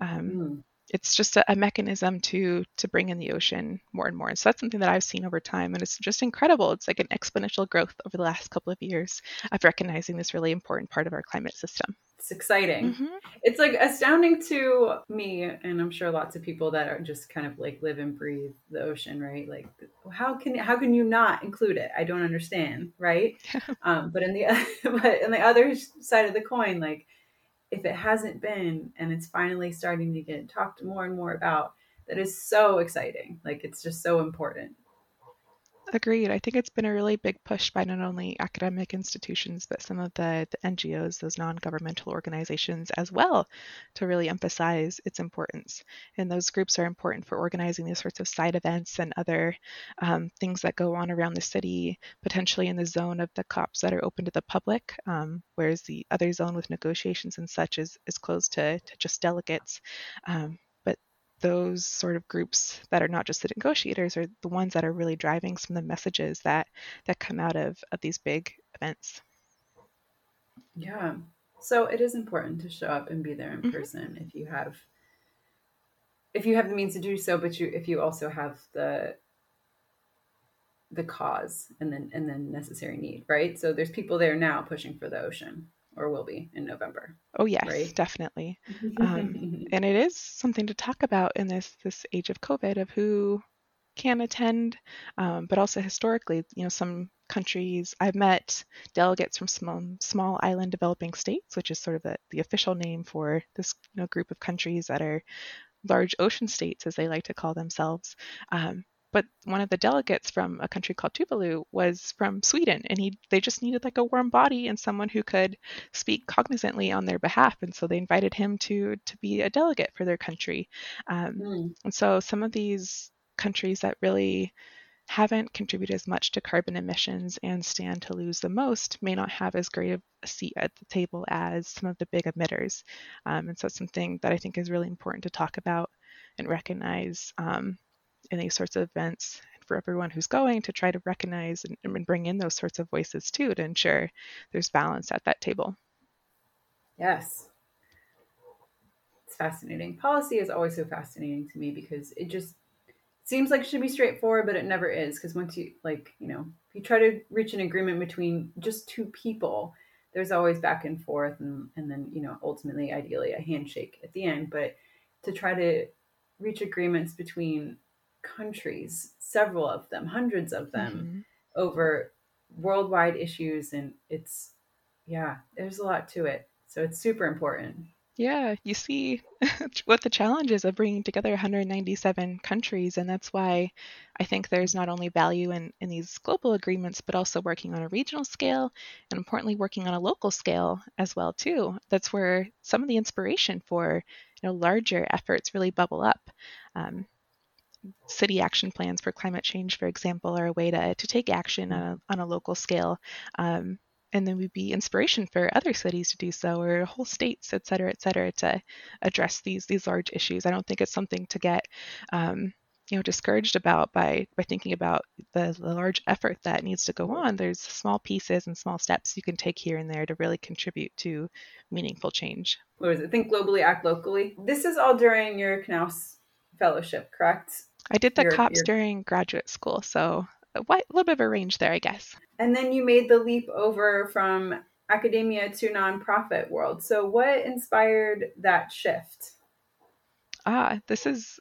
Um, mm it's just a, a, mechanism to to bring in the ocean more and more. And so that's something that I've seen over time, and it's just incredible. It's like an exponential growth over the last couple of years of recognizing this really important part of our climate system. It's exciting. Mm-hmm. It's like astounding to me, and I'm sure lots of people that are just kind of like live and breathe the ocean, right? Like, how can how can you not include it? I don't understand, right? [laughs] um, but in the [laughs] but in the other side of the coin, like if it hasn't been and it's finally starting to get talked more and more about that is so exciting like it's just so important Agreed. I think it's been a really big push by not only academic institutions, but some of the, the NGOs, those non governmental organizations as well, to really emphasize its importance. And those groups are important for organizing these sorts of side events and other um, things that go on around the city, potentially in the zone of the COPs that are open to the public, um, whereas the other zone with negotiations and such is, is closed to, to just delegates. Um, those sort of groups that are not just the negotiators are the ones that are really driving some of the messages that that come out of, of these big events. Yeah. So it is important to show up and be there in mm-hmm. person if you have if you have the means to do so but you if you also have the the cause and then and then necessary need right? So there's people there now pushing for the ocean or will be in November. Oh yes, right? definitely. [laughs] Um, [laughs] and it is something to talk about in this this age of COVID of who can attend, um, but also historically, you know, some countries I've met delegates from small small island developing states, which is sort of the, the official name for this you know, group of countries that are large ocean states, as they like to call themselves. Um, but one of the delegates from a country called Tuvalu was from Sweden, and he they just needed like a warm body and someone who could speak cognizantly on their behalf, and so they invited him to to be a delegate for their country. Um, mm. And so some of these countries that really haven't contributed as much to carbon emissions and stand to lose the most may not have as great a seat at the table as some of the big emitters. Um, and so it's something that I think is really important to talk about and recognize um, in these sorts of events for everyone who's going to try to recognize and, and bring in those sorts of voices too to ensure there's balance at that table. Yes. It's fascinating. Policy is always so fascinating to me because it just seems like it should be straightforward, but it never is because once you like, you know, if you try to reach an agreement between just two people, there's always back and forth and, and then, you know, ultimately ideally a handshake at the end. But to try to reach agreements between countries, several of them, hundreds of them, mm-hmm. over worldwide issues and it's yeah, there's a lot to it. So it's super important. Yeah, you see [laughs] what the challenges of bringing together 197 countries, and that's why I think there's not only value in, in these global agreements, but also working on a regional scale, and importantly, working on a local scale as well too. That's where some of the inspiration for you know larger efforts really bubble up. Um, city action plans for climate change, for example, are a way to, to take action on a, on a local scale. Um, and then we'd be inspiration for other cities to do so or whole states et cetera et cetera to address these these large issues. I don't think it's something to get um, you know discouraged about by by thinking about the, the large effort that needs to go on. There's small pieces and small steps you can take here and there to really contribute to meaningful change. What is it? Think globally act locally. This is all during your Knauss fellowship correct i did the your, cops your... during graduate school so a little bit of a range there i guess and then you made the leap over from academia to nonprofit world. So what inspired that shift? Ah, this is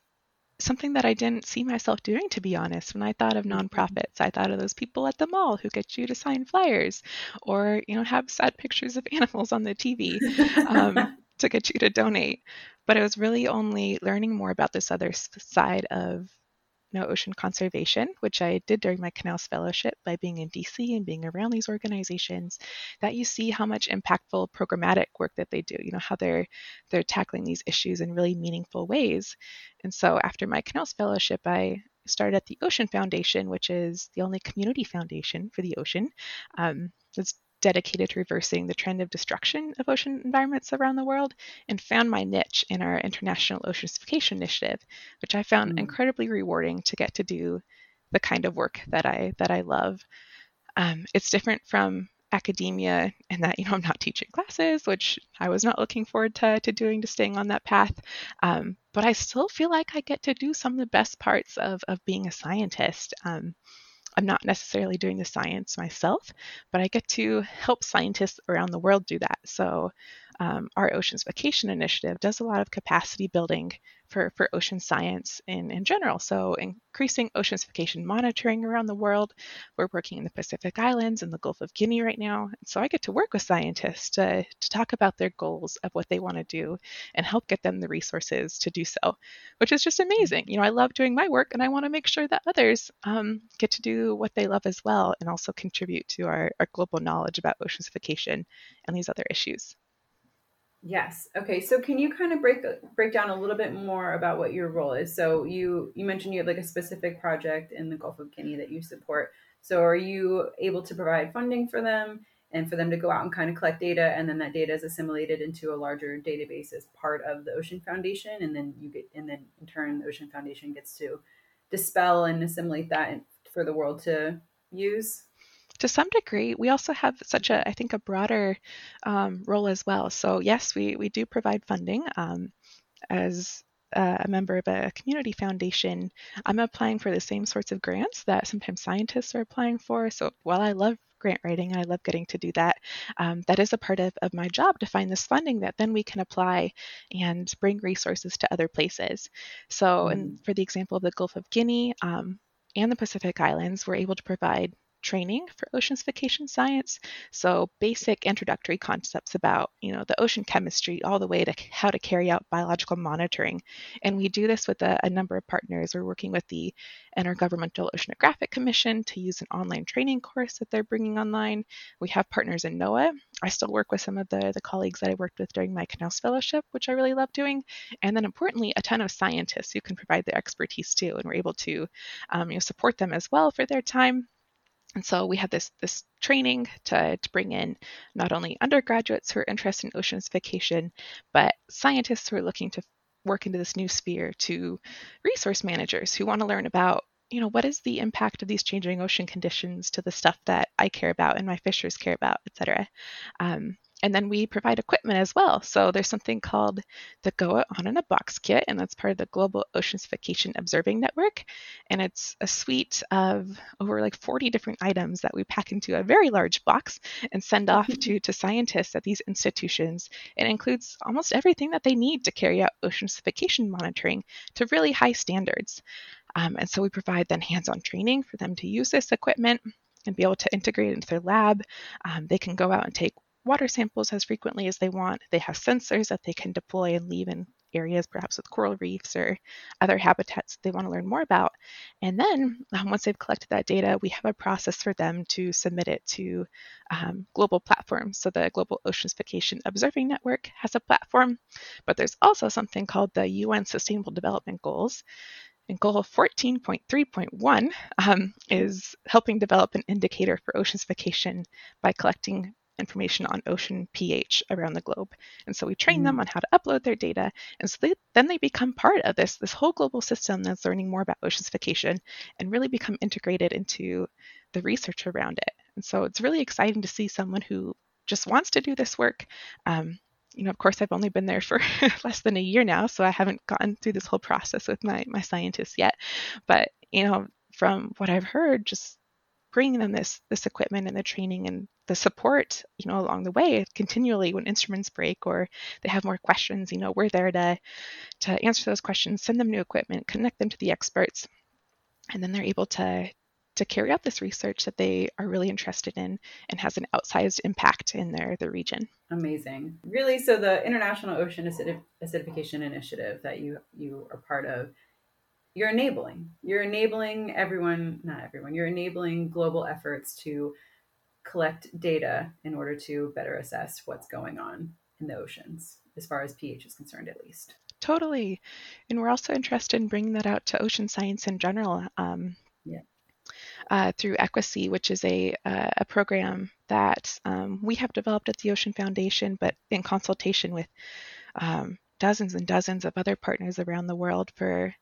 something that I didn't see myself doing, to be honest. When I thought of mm-hmm. nonprofits, I thought of those people at the mall who get you to sign flyers or, you know, have sad pictures of [laughs] animals on the TV um, [laughs] to get you to donate. But it was really only learning more about this other side of you know ocean conservation, which I did during my Knauss Fellowship by being in DC and being around these organizations, that you see how much impactful programmatic work that they do, you know, how they're they're tackling these issues in really meaningful ways. And so after my Knauss Fellowship, I started at the Ocean Foundation, which is the only community foundation for the ocean. Um, it's dedicated to reversing the trend of destruction of ocean environments around the world and found my niche in our International Ocean Acidification Initiative, which I found mm. incredibly rewarding to get to do the kind of work that I that I love. Um, it's different from academia in that you know I'm not teaching classes, which I was not looking forward to, to doing to staying on that path. Um, but I still feel like I get to do some of the best parts of of being a scientist. Um, I'm not necessarily doing the science myself, but I get to help scientists around the world do that. So um, our vacation Initiative does a lot of capacity building for, for ocean science in, in general. So, increasing ocean acidification monitoring around the world. We're working in the Pacific Islands and the Gulf of Guinea right now. So, I get to work with scientists to, to talk about their goals of what they want to do and help get them the resources to do so, which is just amazing. You know, I love doing my work and I want to make sure that others um, get to do what they love as well and also contribute to our, our global knowledge about ocean acidification and these other issues. Yes. Okay. So can you kind of break break down a little bit more about what your role is? So you you mentioned you have like a specific project in the Gulf of Guinea that you support. So are you able to provide funding for them and for them to go out and kind of collect data and then that data is assimilated into a larger database as part of the Ocean Foundation and then you get and then in turn the Ocean Foundation gets to dispel and assimilate that for the world to use? To some degree, we also have such a, I think, a broader um, role as well. So yes, we we do provide funding um, as a member of a community foundation. I'm applying for the same sorts of grants that sometimes scientists are applying for. So while I love grant writing I love getting to do that. Um, that is a part of, of my job to find this funding that then we can apply and bring resources to other places. So, mm. and for the example of the Gulf of Guinea um, and the Pacific Islands, we're able to provide training for ocean acidification science. So basic introductory concepts about, you know, the ocean chemistry all the way to how to carry out biological monitoring. And we do this with a, a number of partners. We're working with the Intergovernmental Oceanographic Commission to use an online training course that they're bringing online. We have partners in NOAA. I still work with some of the, the colleagues that I worked with during my Knauss Fellowship, which I really love doing. And then importantly, a ton of scientists who can provide their expertise too. And we're able to um, you know, support them as well for their time and so we have this this training to, to bring in not only undergraduates who are interested in ocean acidification, but scientists who are looking to work into this new sphere to resource managers who want to learn about you know what is the impact of these changing ocean conditions to the stuff that I care about and my fishers care about, et cetera. Um, and then we provide equipment as well. So there's something called the Go On in a Box kit, and that's part of the Global Ocean Acidification Observing Network. And it's a suite of over like 40 different items that we pack into a very large box and send off mm-hmm. to, to scientists at these institutions. It includes almost everything that they need to carry out ocean acidification monitoring to really high standards. Um, and so we provide then hands on training for them to use this equipment and be able to integrate it into their lab. Um, they can go out and take water samples as frequently as they want. They have sensors that they can deploy and leave in areas, perhaps with coral reefs or other habitats they want to learn more about. And then um, once they've collected that data, we have a process for them to submit it to um, global platforms. So the Global Ocean Acidification Observing Network has a platform, but there's also something called the UN Sustainable Development Goals. And goal 14.3.1 um, is helping develop an indicator for ocean acidification by collecting information on ocean pH around the globe. And so we train mm. them on how to upload their data. And so they, then they become part of this, this whole global system that's learning more about ocean acidification and really become integrated into the research around it. And so it's really exciting to see someone who just wants to do this work. Um, you know, of course, I've only been there for [laughs] less than a year now, so I haven't gotten through this whole process with my my scientists yet. But you know, from what I've heard, just bringing them this this equipment and the training and the support you know along the way continually when instruments break or they have more questions you know we're there to to answer those questions send them new equipment connect them to the experts and then they're able to to carry out this research that they are really interested in and has an outsized impact in their their region. Amazing. Really so the international ocean acidification initiative that you you are part of you're enabling. You're enabling everyone not everyone you're enabling global efforts to collect data in order to better assess what's going on in the oceans as far as ph is concerned at least. Totally. And we're also interested in bringing that out to ocean science in general um, yeah. uh, through EquiSea, which is a, uh, a program that um, we have developed at the Ocean Foundation, but in consultation with um, dozens and dozens of other partners around the world for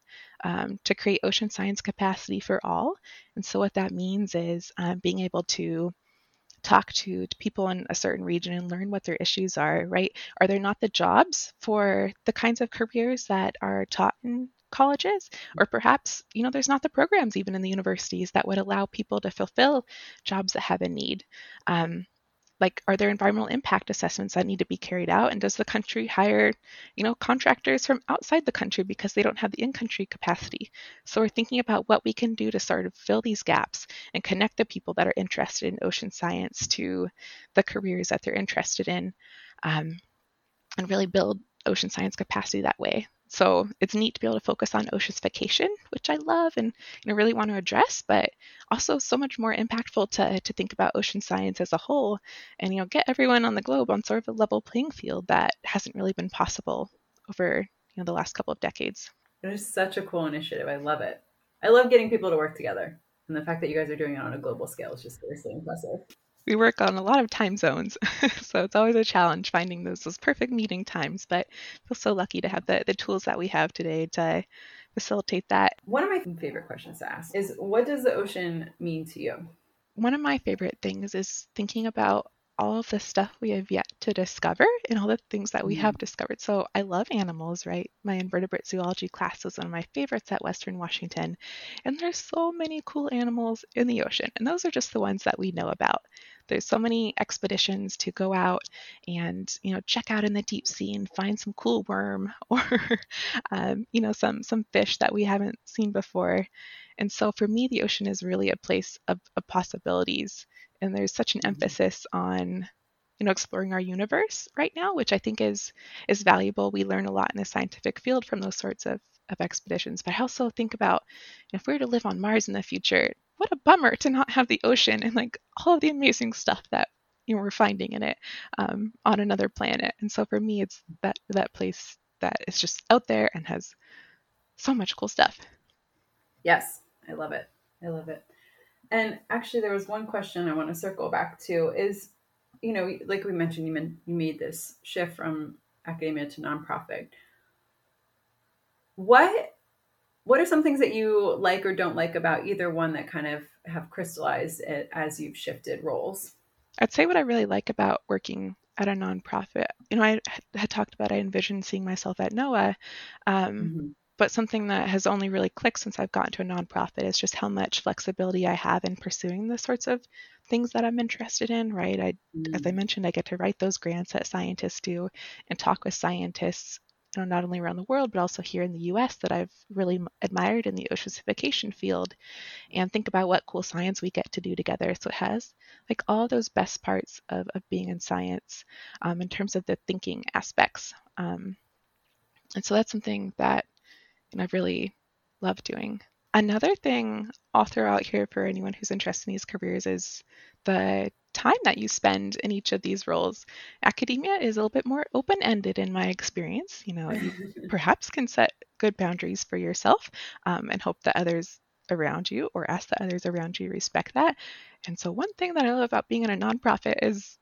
um, to create ocean science capacity for all. And so what that means is um, being able to talk to, to, people in a certain region and learn what their issues are, right? Are there not the jobs for the kinds of careers that are taught in colleges? Or perhaps, you know, there's not the programs even in the universities that would allow people to fulfill jobs that have a need. Um, like are there environmental impact assessments that need to be carried out? And does the country hire you know contractors from outside the country because they don't have the in-country capacity? So we're thinking about what we can do to sort of fill these gaps and connect the people that are interested in ocean science to the careers that they're interested in um, and really build ocean science capacity that way so it's neat to be able to focus on ocean acidification, which I love and you know really want to address, but also so much more impactful to, to think about ocean science as a whole and you know get everyone on the globe on sort of a level playing field that hasn't really been possible over you know the last couple of decades. It is such a cool initiative. I love it. I love getting people to work together. And the fact that you guys are doing it on a global scale is just seriously impressive we work on a lot of time zones. [laughs] So it's always a challenge finding those those perfect meeting times but I feel so lucky to have the, the tools that we have today to facilitate that. One of my favorite questions to ask is what does the ocean mean to you? One of my favorite things is thinking about all of the stuff we have yet to discover and all the things that we have mm. discovered. So I love animals, right? My invertebrate zoology class was one of my favorites at Western Washington. And there's so many cool animals in the ocean. And those are just the ones that we know about. There's so many expeditions to go out and you know check out in the deep sea and find some cool worm [laughs] or um, you know some some fish that we haven't seen before. And so for me, the ocean is really a place of, of possibilities and there's such an mm-hmm. emphasis on you know exploring our universe right now which i think is is valuable. We learn a lot in the scientific field from those sorts of, of expeditions. But i also think about if we were to live on mars in the future what a bummer to not have the ocean and like all of the amazing stuff that you know we're finding in it um, on another planet. And so for me it's that that place that is just out there and has so much cool stuff. Yes. I love it. I love it and actually, there was one question I want to circle back to is, you know, like we mentioned, you, meant, you made this shift from academia to nonprofit. What what are some things that you like or don't like about either one that kind of have crystallized it as you've shifted roles? I'd say what I really like about working at a nonprofit. You know, I had talked about I envisioned seeing myself at NOAA, um, mm-hmm. But something that has only really clicked since I've gotten to a nonprofit is just how much flexibility I have in pursuing the sorts of things that I'm interested in. Right, I, mm-hmm. as I mm. mentioned, I get to write those grants that scientists do and talk with scientists you know, not only around the world, but also here in the US that I've really admired in the ocean acidification field and think about what cool science we get to do together. So it has like all those best parts of, of being in science um, in terms of the thinking aspects. Um, and so that's something that know, I've really loved doing. Another thing I'll throw out here for anyone who's interested in these careers is the time that you spend in each of these roles. Academia is a little bit more open ended in my experience. You know, you [laughs] perhaps can set good boundaries for yourself um, and hope that others around you or ask that others around you respect that. And so, one thing that I love about being in a nonprofit is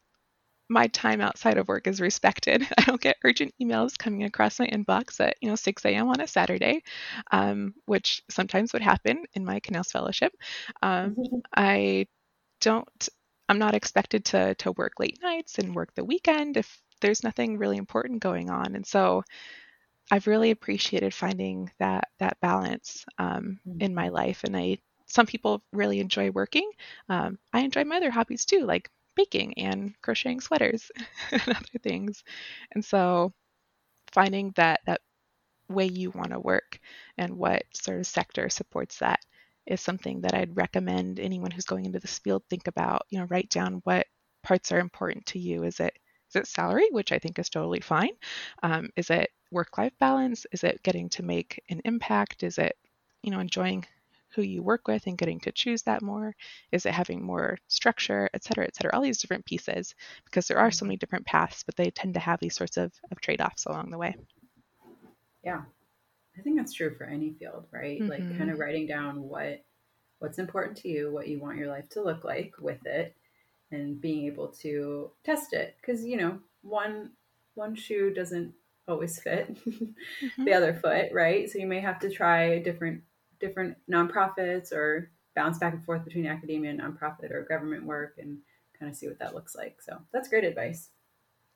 my time outside of work is respected. [laughs] I don't get urgent emails coming across my inbox at you know 6 a.m. on a Saturday, um, which sometimes would happen in my Knauss Fellowship. Um, I don't I'm not expected to to work late nights and work the weekend if there's nothing really important going on. And so I've really appreciated finding that that balance um, mm-hmm. in my life. And I some people really enjoy working. Um, I enjoy my other hobbies too, like baking and crocheting sweaters [laughs] and other things. And so finding that that way you want to work and what sort of sector supports that is something that I'd recommend anyone who's going into this field think about. You know, write down what parts are important to you. Is it is it salary, which I think is totally fine? Um, is it work-life balance? Is it getting to make an impact? Is it you know enjoying who you work with and getting to choose that more? Is it having more structure, et cetera, et cetera? All these different pieces, because there are so many different paths, but they tend to have these sorts of, of trade offs along the way. Yeah. I think that's true for any field, right? Mm-hmm. Like kind of writing down what what's important to you, what you want your life to look like with it, and being able to test it. Because you know, one one shoe doesn't always fit [laughs] mm-hmm. the other foot, right? So you may have to try different different nonprofits or bounce back and forth between academia and nonprofit or government work and kind of see what that looks like. So that's great advice.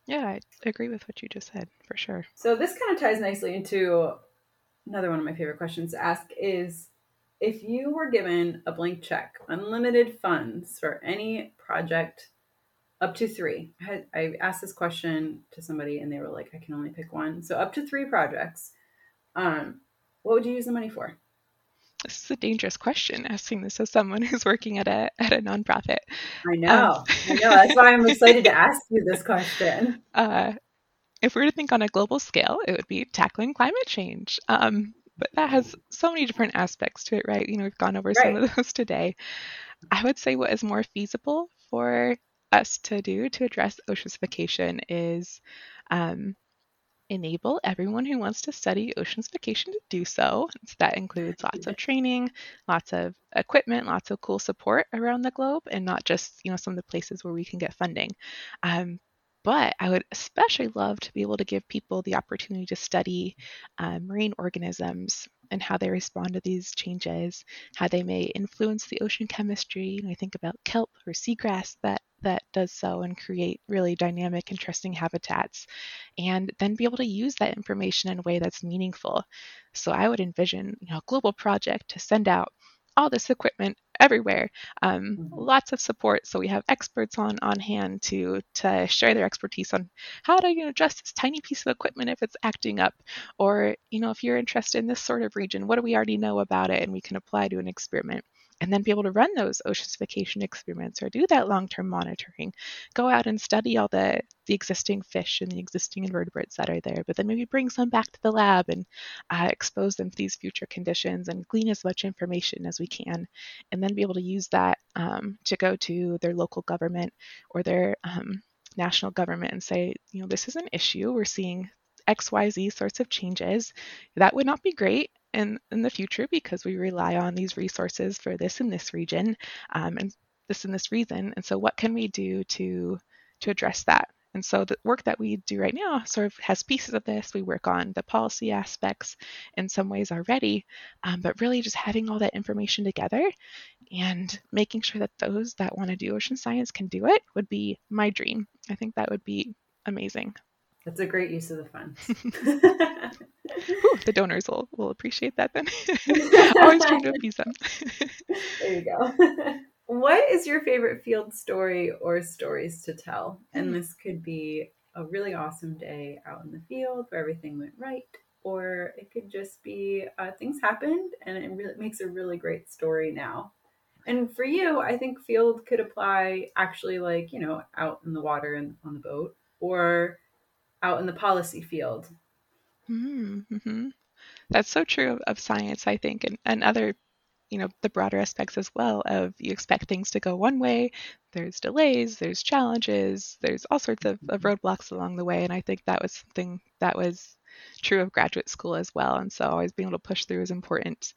Yeah, I agree with what you just said for sure. So this kind of ties nicely into another one of my favorite questions to ask is if you were given a blank check, unlimited funds for any project up to three. I, had, I asked this question to somebody and they were like, I can only pick one. So up to three projects. Um, what would you use the money for? This is a dangerous question, asking this as someone who's working at a at a nonprofit. I know, um, I know. That's why I'm [laughs] excited to ask you this question. Uh, if we were to think on a global scale, it would be tackling climate change. Um, but that has so many different aspects to it, right? You know, we've gone over right. some of those today. I would say what is more feasible for us to do to address ocean acidification is um, enable everyone who wants to study ocean acidification to do so. so. That includes lots of training, lots of equipment, lots of cool support around the globe, and not just you know some of the places where we can get funding. Um, but I would especially love to be able to give people the opportunity to study uh, marine organisms and how they respond to these changes, how they may influence the ocean chemistry. I think about kelp or seagrass that that does so and create really dynamic, interesting habitats, and then be able to use that information in a way that's meaningful. So I would envision, you know, a global project to send out all this equipment everywhere. Um, mm-hmm. Lots of support, so we have experts on on hand to to share their expertise on how to you know adjust this tiny piece of equipment if it's acting up, or you know if you're interested in this sort of region, what do we already know about it, and we can apply to an experiment and then be able to run those ocean acidification experiments or do that long-term monitoring. Go out and study all the the existing fish and the existing invertebrates that are there but then maybe bring some back to the lab and uh, expose them to these future conditions and glean as much information as we can and then be able to use that um, to go to their local government or their um, national government and say you know this is an issue. We're seeing xyz sorts of changes. That would not be great in, in the future because we rely on these resources for this in this region um, and this and this reason. And so what can we do to to address that? And so the work that we do right now sort of has pieces of this. We work on the policy aspects in some ways already, um, but really just having all that information together and making sure that those that want to do ocean science can do it would be my dream. I think that would be amazing. That's a great use of the funds. [laughs] Ooh, the donors will, will appreciate that then. [laughs] Always trying to appease them. [laughs] there you go. what is your favorite field story or stories to tell? And hmm. this could be a really awesome day out in the field where everything went right, or it could just be uh, things happened and it really makes a really great story now. And for you, I think field could apply actually like, you know, out in the water and on the boat or out in the policy field. Mm-hmm. That's so true of, of science, I think, and, and other, you know, the broader aspects as well of you expect things to go one way, there's delays, there's challenges, there's all sorts of, of roadblocks along the way. And I think that was something that was true of graduate school as well. And so always being able to push through is important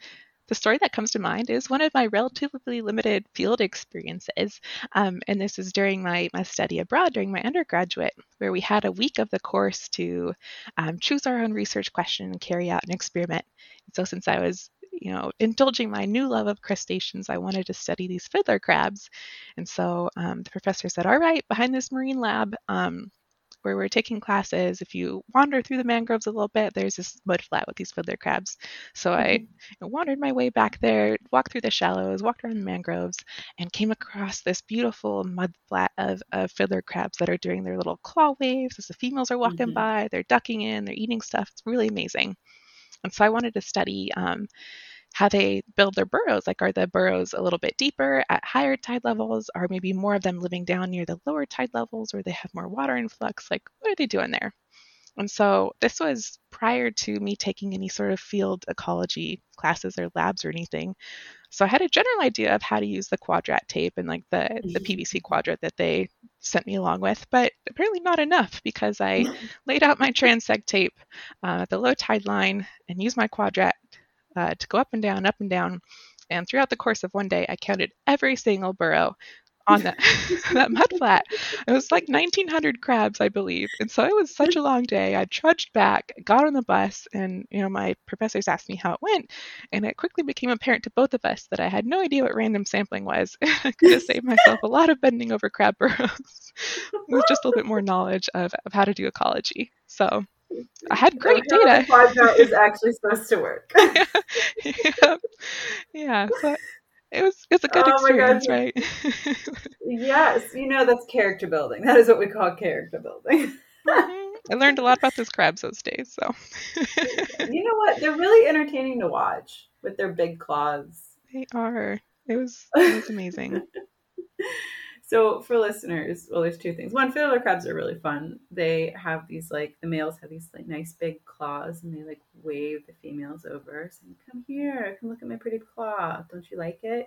the story that comes to mind is one of my relatively limited field experiences. Um, and this is during my, my study abroad during my undergraduate, where we had a week of the course to um, choose our own research question and carry out an experiment. And so, since I was you know, indulging my new love of crustaceans, I wanted to study these fiddler crabs. And so um, the professor said, All right, behind this marine lab, um, where we're taking classes, if you wander through the mangroves a little bit, there's this mud flat with these fiddler crabs. So mm-hmm. I know, wandered my way back there, walked through the shallows, walked around the mangroves, and came across this beautiful mud flat of, of fiddler crabs that are doing their little claw waves as the females are walking mm-hmm. by. They're ducking in, they're eating stuff. It's really amazing. And so I wanted to study um, how they build their burrows. Like, are the burrows a little bit deeper at higher tide levels? Are maybe more of them living down near the lower tide levels or they have more water influx? Like, what are they doing there? And so this was prior to me taking any sort of field ecology classes or labs or anything. So I had a general idea of how to use the quadrat tape and like the, the mm-hmm. PVC quadrat that they sent me along with, but apparently not enough because I [laughs] laid out my transect tape uh, at the low tide line and used my quadrat uh, to go up and down, up and down. And throughout the course of one day, I counted every single burrow on that [laughs] that mud flat. It was like 1,900 crabs, I believe. And so it was such a long day. I trudged back, got on the bus, and you know my professors asked me how it went, and it quickly became apparent to both of us that I had no idea what random sampling was. [laughs] I could have saved myself a lot of bending over crab [laughs] burrows with just a little bit more knowledge of, of how to do ecology. So I had great data. Quadrat is actually supposed to work. [laughs] yeah, yeah. yeah. So it was it's a good oh experience, right? [laughs] yes, you know that's character building. That is what we call character building. mm-hmm. I learned a lot about those crabs those days. So [laughs] you know what? They're really entertaining to watch with their big claws. They are. It was it was amazing. So for listeners, well, there's two things. One, fiddler crabs are really fun. They have these like the males have these like nice big claws, and they like wave the females over, saying, "Come here, come look at my pretty claw. Don't you like it?"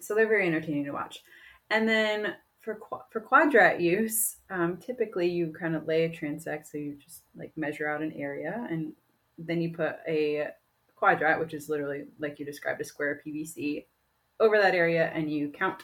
So they're very entertaining to watch. And then for for quadrat use, um, typically you kind of lay a transect, so you just like measure out an area, and then you put a quadrat, which is literally like you described a square PVC, over that area, and you count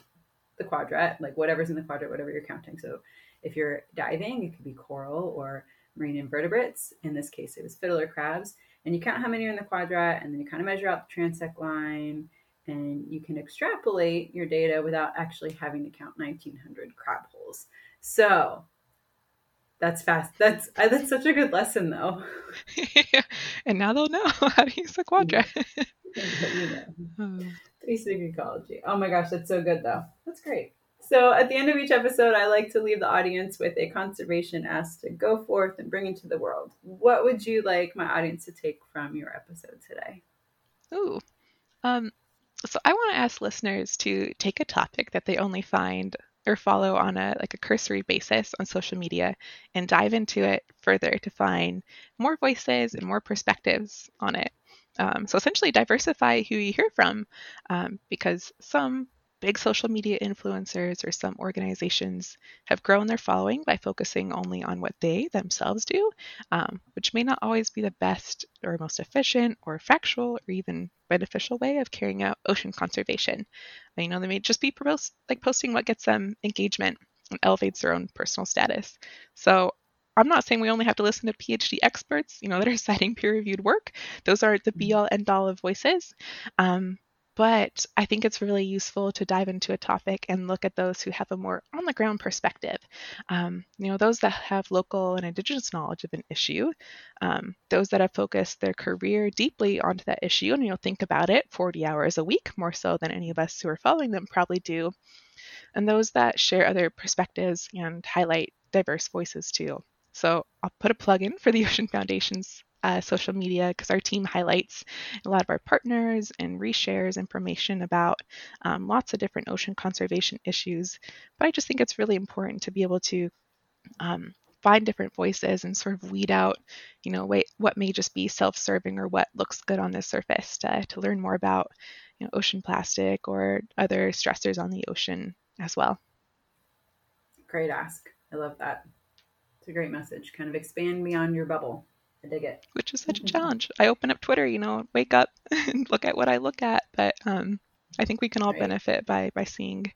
the quadrat, like whatever's in the quadrat, whatever you're counting. So if you're diving, it could be coral or marine invertebrates. In this case, it was fiddler crabs. And you count how many are in the quadrat, and then you kind of measure out the transect line, and you can extrapolate your data without actually having to count 1,900 crab holes. So that's fast. That's uh, that's such a good lesson, though. [laughs] and now they'll know [laughs] how to use the quadrat. [laughs] you know. Basic ecology. Oh my gosh, that's so good though. That's great. So at the end of each episode, I like to leave the audience with a conservation ask to go forth and bring into the world. What would you like my audience to take from your episode today? Ooh. Um, so I want to ask listeners to take a topic that they only find or follow on a like a cursory basis on social media and dive into it further to find more voices and more perspectives on it. Um, so essentially, diversify who you hear from um, because some big social media influencers or some organizations have grown their following by focusing only on what they themselves do, um, which may not always be the best or most efficient or factual or even beneficial way of carrying out ocean conservation. You know, they may just be like posting what gets them engagement and elevates their own personal status. So I'm not saying we only have to listen to PhD experts, you know, that are [laughs] citing peer-reviewed work. Those are the mm-hmm. be-all, end-all of voices. Um, but I think it's really useful to dive into a topic and look at those who have a more on the ground perspective. Um, you know, those that have local and indigenous knowledge of an issue, um, those that have focused their career deeply onto that issue and, you know, think about it 40 hours a week, more so than any of us who are following them probably do, and those that share other perspectives and highlight diverse voices too. So I'll put a plug in for the [laughs] Ocean Foundation's uh, social media because our team highlights a lot of our partners and reshares information about um, lots of different ocean conservation issues. But I just think it's really important to be able to um, find different voices and sort of weed out, you know, what may just be self-serving or what looks good on the surface to, to learn more about, you know, ocean plastic or other stressors on the ocean as well. Great ask. I love that. It's a great message. Kind of expand beyond your bubble. I dig it. Which is such a challenge. I open up Twitter, you know, wake up [laughs] and look at what I look at, but um, I think we can all right. benefit by by seeing,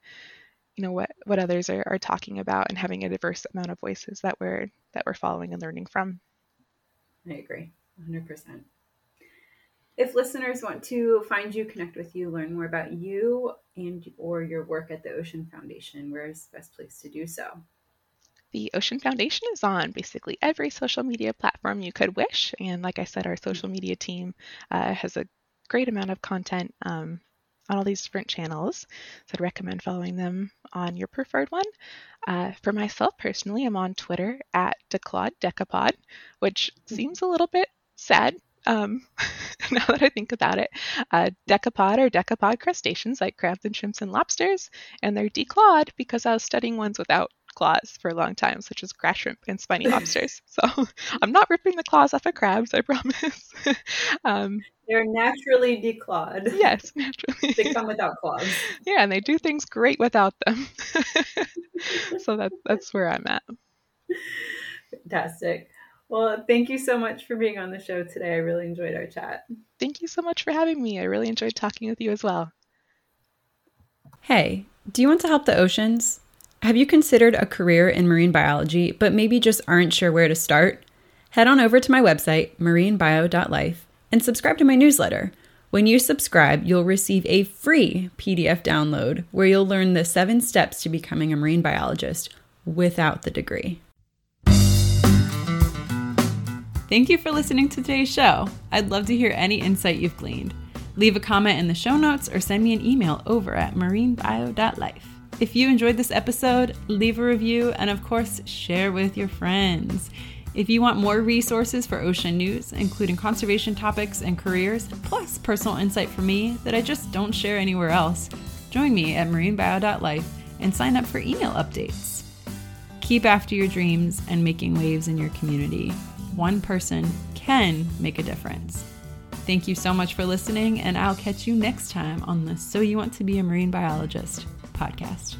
you know, what what others are, are talking about and having a diverse amount of voices that we're that we're following and learning from. I agree, 100%. If listeners want to find you, connect with you, learn more about you and or your work at the Ocean Foundation, where is the best place to do so? The Ocean Foundation is on basically every social media platform you could wish. And like I said, our social media team uh, has a great amount of content um, on all these different channels. So I'd recommend following them on your preferred one. Uh, for myself personally, I'm on Twitter at Declawed Decapod, which seems a little bit sad um, [laughs] now that I think about it. Uh, decapod or decapod crustaceans like crabs and shrimps and lobsters, and they're declawed because I was studying ones without claws for a long time, such as grass shrimp and spiny lobsters. So [laughs] I'm not ripping the claws off of crabs, I [laughs] promise. um, They're naturally declawed. Yes, [laughs] naturally. they come without claws. Yeah, and they do things great without them. so that, that's where I'm at. Fantastic. Well, thank you so much for being on the show today. I really enjoyed our chat. Thank you so much for having me. I really enjoyed talking with you as well. Hey, do you want to help the oceans? Have you considered a career in marine biology, but maybe just aren't sure where to start? Head on over to my website, marinebio.life, and subscribe to my newsletter. When you subscribe, you'll receive a free PDF download where you'll learn the seven steps to becoming a marine biologist without the degree. Thank you for listening to today's show. I'd love to hear any insight you've gleaned. Leave a comment in the show notes or send me an email over at marinebio.life. If you enjoyed this episode, leave a review and, of course, share with your friends. If you want more resources for ocean news, including conservation topics and careers, plus personal insight from me that I just don't share anywhere else, join me at marinebio.life and sign up for email updates. Keep after your dreams and making waves in your community. One person can make a difference. Thank you so much for listening, and I'll catch you next time on the So You Want to Be a Marine Biologist podcast.